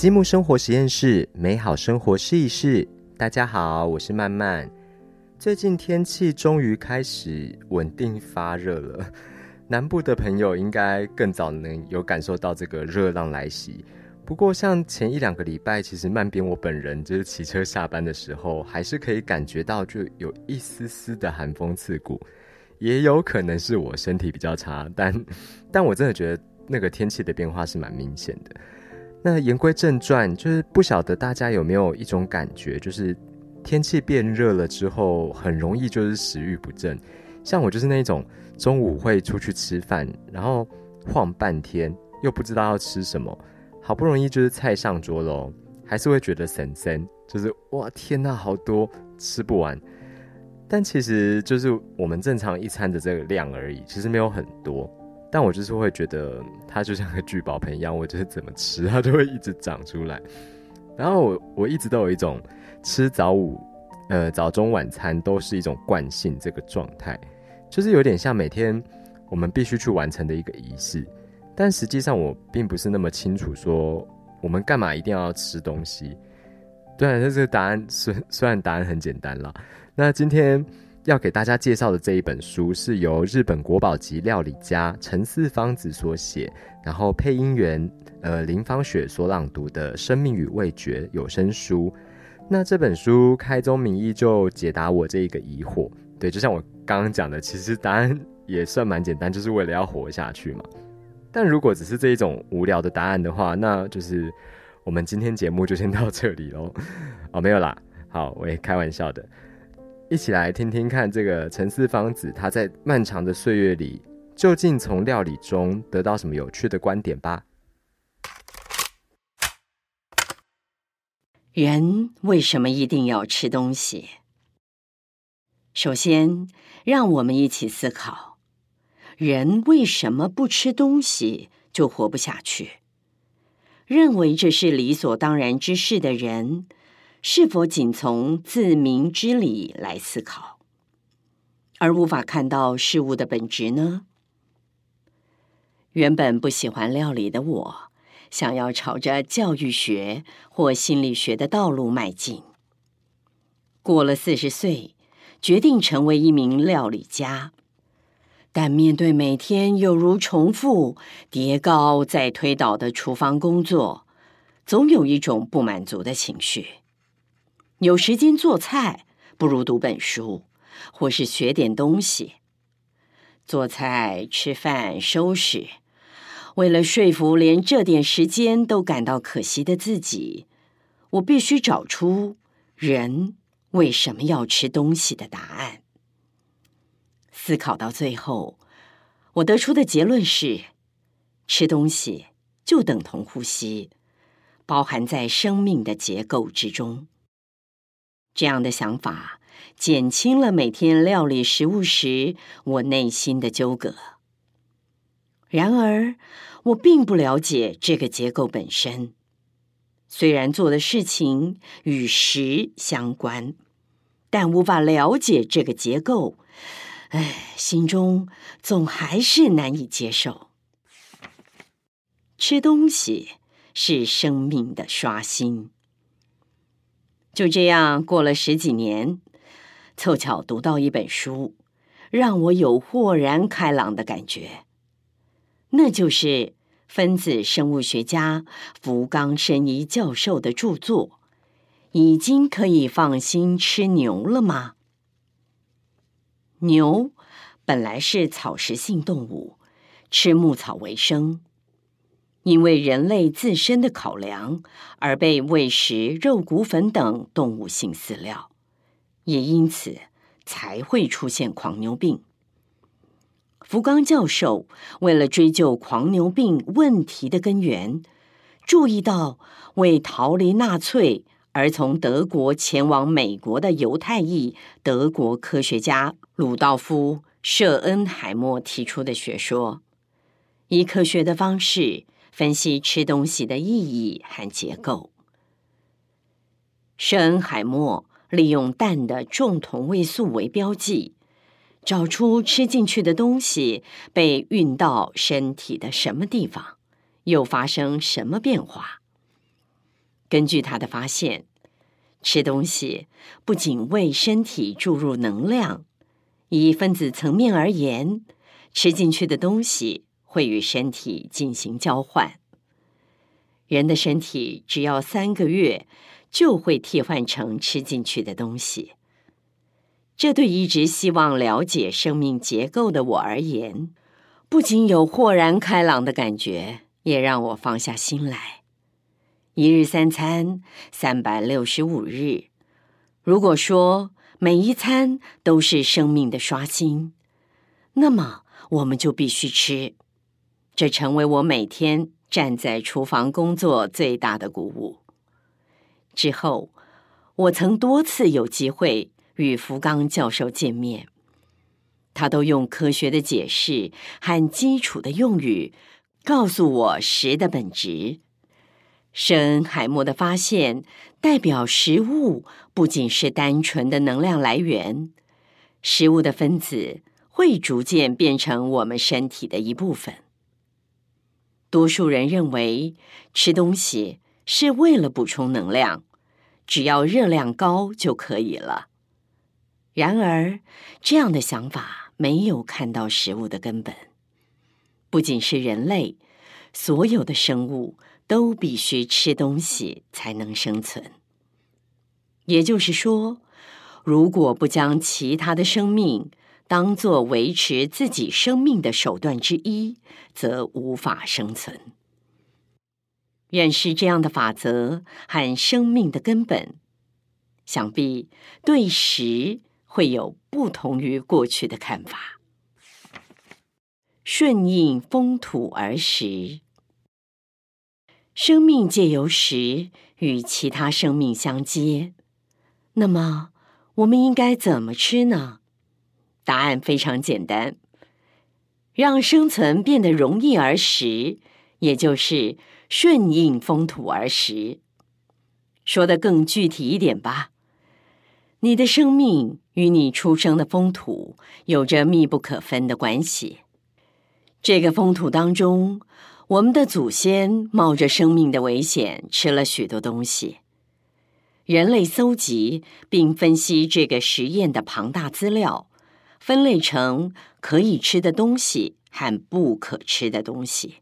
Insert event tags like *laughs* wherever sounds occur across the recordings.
积木生活实验室，美好生活试一试。大家好，我是曼曼。最近天气终于开始稳定发热了，*laughs* 南部的朋友应该更早能有感受到这个热浪来袭。不过，像前一两个礼拜，其实曼边我本人就是骑车下班的时候，还是可以感觉到就有一丝丝的寒风刺骨。也有可能是我身体比较差，但 *laughs* 但我真的觉得那个天气的变化是蛮明显的。那言归正传，就是不晓得大家有没有一种感觉，就是天气变热了之后，很容易就是食欲不振。像我就是那种中午会出去吃饭，然后晃半天，又不知道要吃什么，好不容易就是菜上桌喽，还是会觉得神神，就是哇天呐，好多吃不完。但其实就是我们正常一餐的这个量而已，其实没有很多。但我就是会觉得它就像个聚宝盆一样，我就是怎么吃它就会一直长出来。然后我我一直都有一种吃早午呃早中晚餐都是一种惯性这个状态，就是有点像每天我们必须去完成的一个仪式。但实际上我并不是那么清楚说我们干嘛一定要吃东西。对，那这个答案虽虽然答案很简单了。那今天。要给大家介绍的这一本书是由日本国宝级料理家陈四方子所写，然后配音员呃林芳雪所朗读的《生命与味觉》有声书。那这本书开宗明义就解答我这一个疑惑，对，就像我刚刚讲的，其实答案也算蛮简单，就是为了要活下去嘛。但如果只是这一种无聊的答案的话，那就是我们今天节目就先到这里喽。哦，没有啦，好，我也开玩笑的。一起来听听看，这个陈四方子他在漫长的岁月里，究竟从料理中得到什么有趣的观点吧。人为什么一定要吃东西？首先，让我们一起思考：人为什么不吃东西就活不下去？认为这是理所当然之事的人。是否仅从自明之理来思考，而无法看到事物的本质呢？原本不喜欢料理的我，想要朝着教育学或心理学的道路迈进。过了四十岁，决定成为一名料理家，但面对每天有如重复叠高再推倒的厨房工作，总有一种不满足的情绪。有时间做菜，不如读本书，或是学点东西。做菜、吃饭、收拾，为了说服连这点时间都感到可惜的自己，我必须找出人为什么要吃东西的答案。思考到最后，我得出的结论是：吃东西就等同呼吸，包含在生命的结构之中。这样的想法减轻了每天料理食物时我内心的纠葛。然而，我并不了解这个结构本身。虽然做的事情与食相关，但无法了解这个结构，唉，心中总还是难以接受。吃东西是生命的刷新。就这样过了十几年，凑巧读到一本书，让我有豁然开朗的感觉。那就是分子生物学家福冈伸一教授的著作《已经可以放心吃牛了吗？》牛本来是草食性动物，吃牧草为生。因为人类自身的考量而被喂食肉骨粉等动物性饲料，也因此才会出现狂牛病。福冈教授为了追究狂牛病问题的根源，注意到为逃离纳粹而从德国前往美国的犹太裔德国科学家鲁道夫·舍恩海默提出的学说，以科学的方式。分析吃东西的意义和结构。舍恩海默利用氮的重同位素为标记，找出吃进去的东西被运到身体的什么地方，又发生什么变化。根据他的发现，吃东西不仅为身体注入能量，以分子层面而言，吃进去的东西会与身体进行交换。人的身体只要三个月，就会替换成吃进去的东西。这对一直希望了解生命结构的我而言，不仅有豁然开朗的感觉，也让我放下心来。一日三餐，三百六十五日。如果说每一餐都是生命的刷新，那么我们就必须吃。这成为我每天站在厨房工作最大的鼓舞。之后，我曾多次有机会。与福冈教授见面，他都用科学的解释和基础的用语告诉我食的本质。圣恩海默的发现代表食物不仅是单纯的能量来源，食物的分子会逐渐变成我们身体的一部分。多数人认为吃东西是为了补充能量，只要热量高就可以了。然而，这样的想法没有看到食物的根本。不仅是人类，所有的生物都必须吃东西才能生存。也就是说，如果不将其他的生命当作维持自己生命的手段之一，则无法生存。认识这样的法则和生命的根本，想必对食。会有不同于过去的看法。顺应风土而食，生命借由食与其他生命相接。那么，我们应该怎么吃呢？答案非常简单：让生存变得容易而食，也就是顺应风土而食。说的更具体一点吧。你的生命与你出生的风土有着密不可分的关系。这个风土当中，我们的祖先冒着生命的危险吃了许多东西。人类搜集并分析这个实验的庞大资料，分类成可以吃的东西和不可吃的东西。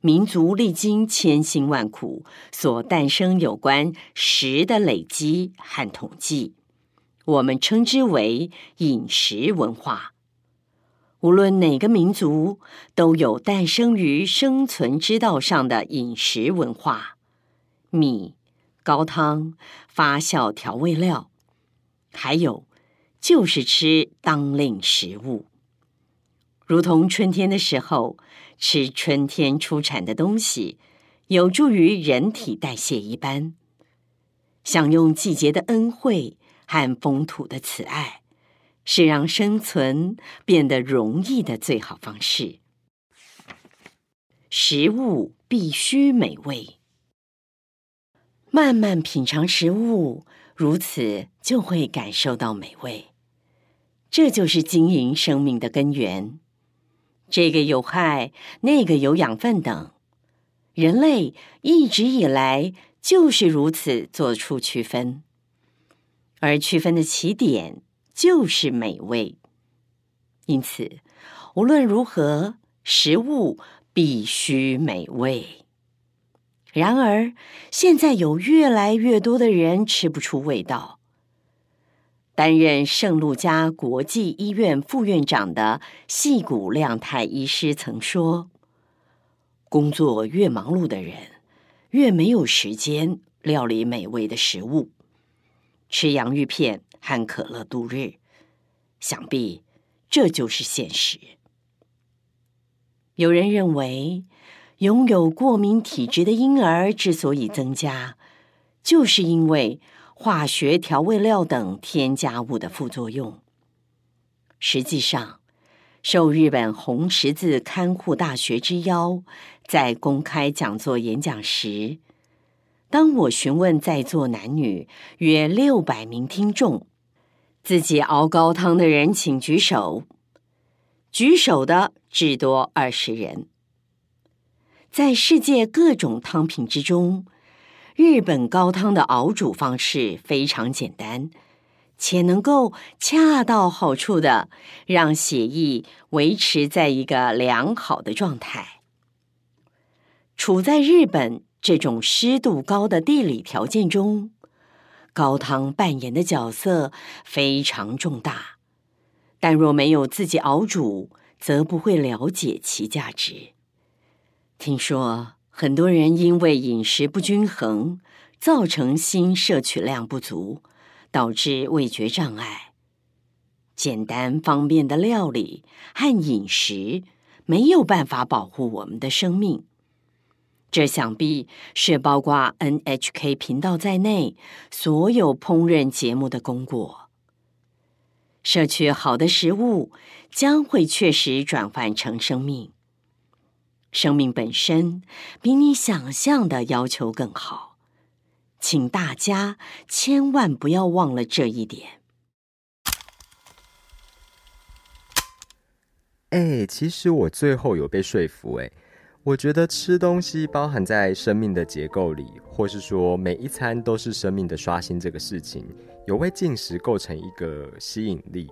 民族历经千辛万苦所诞生有关食的累积和统计，我们称之为饮食文化。无论哪个民族，都有诞生于生存之道上的饮食文化：米、高汤、发酵调味料，还有就是吃当令食物，如同春天的时候。吃春天出产的东西，有助于人体代谢一般。享用季节的恩惠和风土的慈爱，是让生存变得容易的最好方式。食物必须美味，慢慢品尝食物，如此就会感受到美味。这就是经营生命的根源。这个有害，那个有养分等，人类一直以来就是如此做出区分，而区分的起点就是美味。因此，无论如何，食物必须美味。然而，现在有越来越多的人吃不出味道。担任圣路加国际医院副院长的细谷亮太医师曾说：“工作越忙碌的人，越没有时间料理美味的食物，吃洋芋片和可乐度日。想必这就是现实。”有人认为，拥有过敏体质的婴儿之所以增加，就是因为。化学调味料等添加物的副作用。实际上，受日本红十字看护大学之邀，在公开讲座演讲时，当我询问在座男女约六百名听众，自己熬高汤的人请举手。举手的至多二十人。在世界各种汤品之中。日本高汤的熬煮方式非常简单，且能够恰到好处的让血液维持在一个良好的状态。处在日本这种湿度高的地理条件中，高汤扮演的角色非常重大。但若没有自己熬煮，则不会了解其价值。听说很多人因为饮食不均衡，造成锌摄取量不足，导致味觉障碍。简单方便的料理和饮食没有办法保护我们的生命。这想必是包括 NHK 频道在内所有烹饪节目的功过。摄取好的食物，将会确实转换成生命。生命本身比你想象的要求更好，请大家千万不要忘了这一点。哎，其实我最后有被说服。哎，我觉得吃东西包含在生命的结构里，或是说每一餐都是生命的刷新，这个事情。有为进食构成一个吸引力，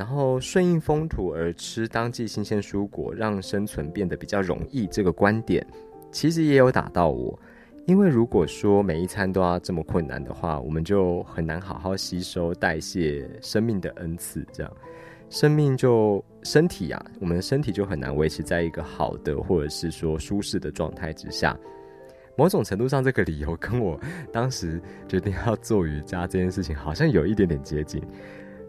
然后顺应风土而吃当季新鲜蔬果，让生存变得比较容易。这个观点其实也有打到我，因为如果说每一餐都要这么困难的话，我们就很难好好吸收代谢生命的恩赐。这样，生命就身体啊，我们的身体就很难维持在一个好的或者是说舒适的状态之下。某种程度上，这个理由跟我当时决定要做瑜伽这件事情好像有一点点接近。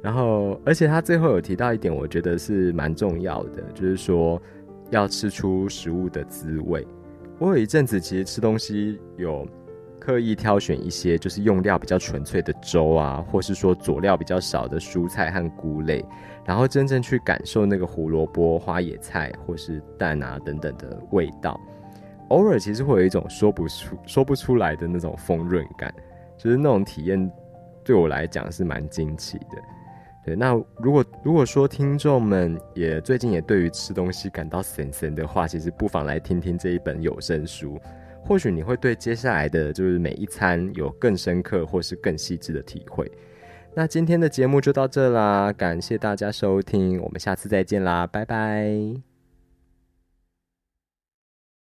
然后，而且他最后有提到一点，我觉得是蛮重要的，就是说要吃出食物的滋味。我有一阵子其实吃东西有刻意挑选一些就是用料比较纯粹的粥啊，或是说佐料比较少的蔬菜和菇类，然后真正去感受那个胡萝卜、花野菜或是蛋啊等等的味道。偶尔其实会有一种说不出、说不出来的那种丰润感，就是那种体验对我来讲是蛮惊奇的。对，那如果如果说听众们也最近也对于吃东西感到神神的话，其实不妨来听听这一本有声书，或许你会对接下来的就是每一餐有更深刻或是更细致的体会。那今天的节目就到这啦，感谢大家收听，我们下次再见啦，拜拜。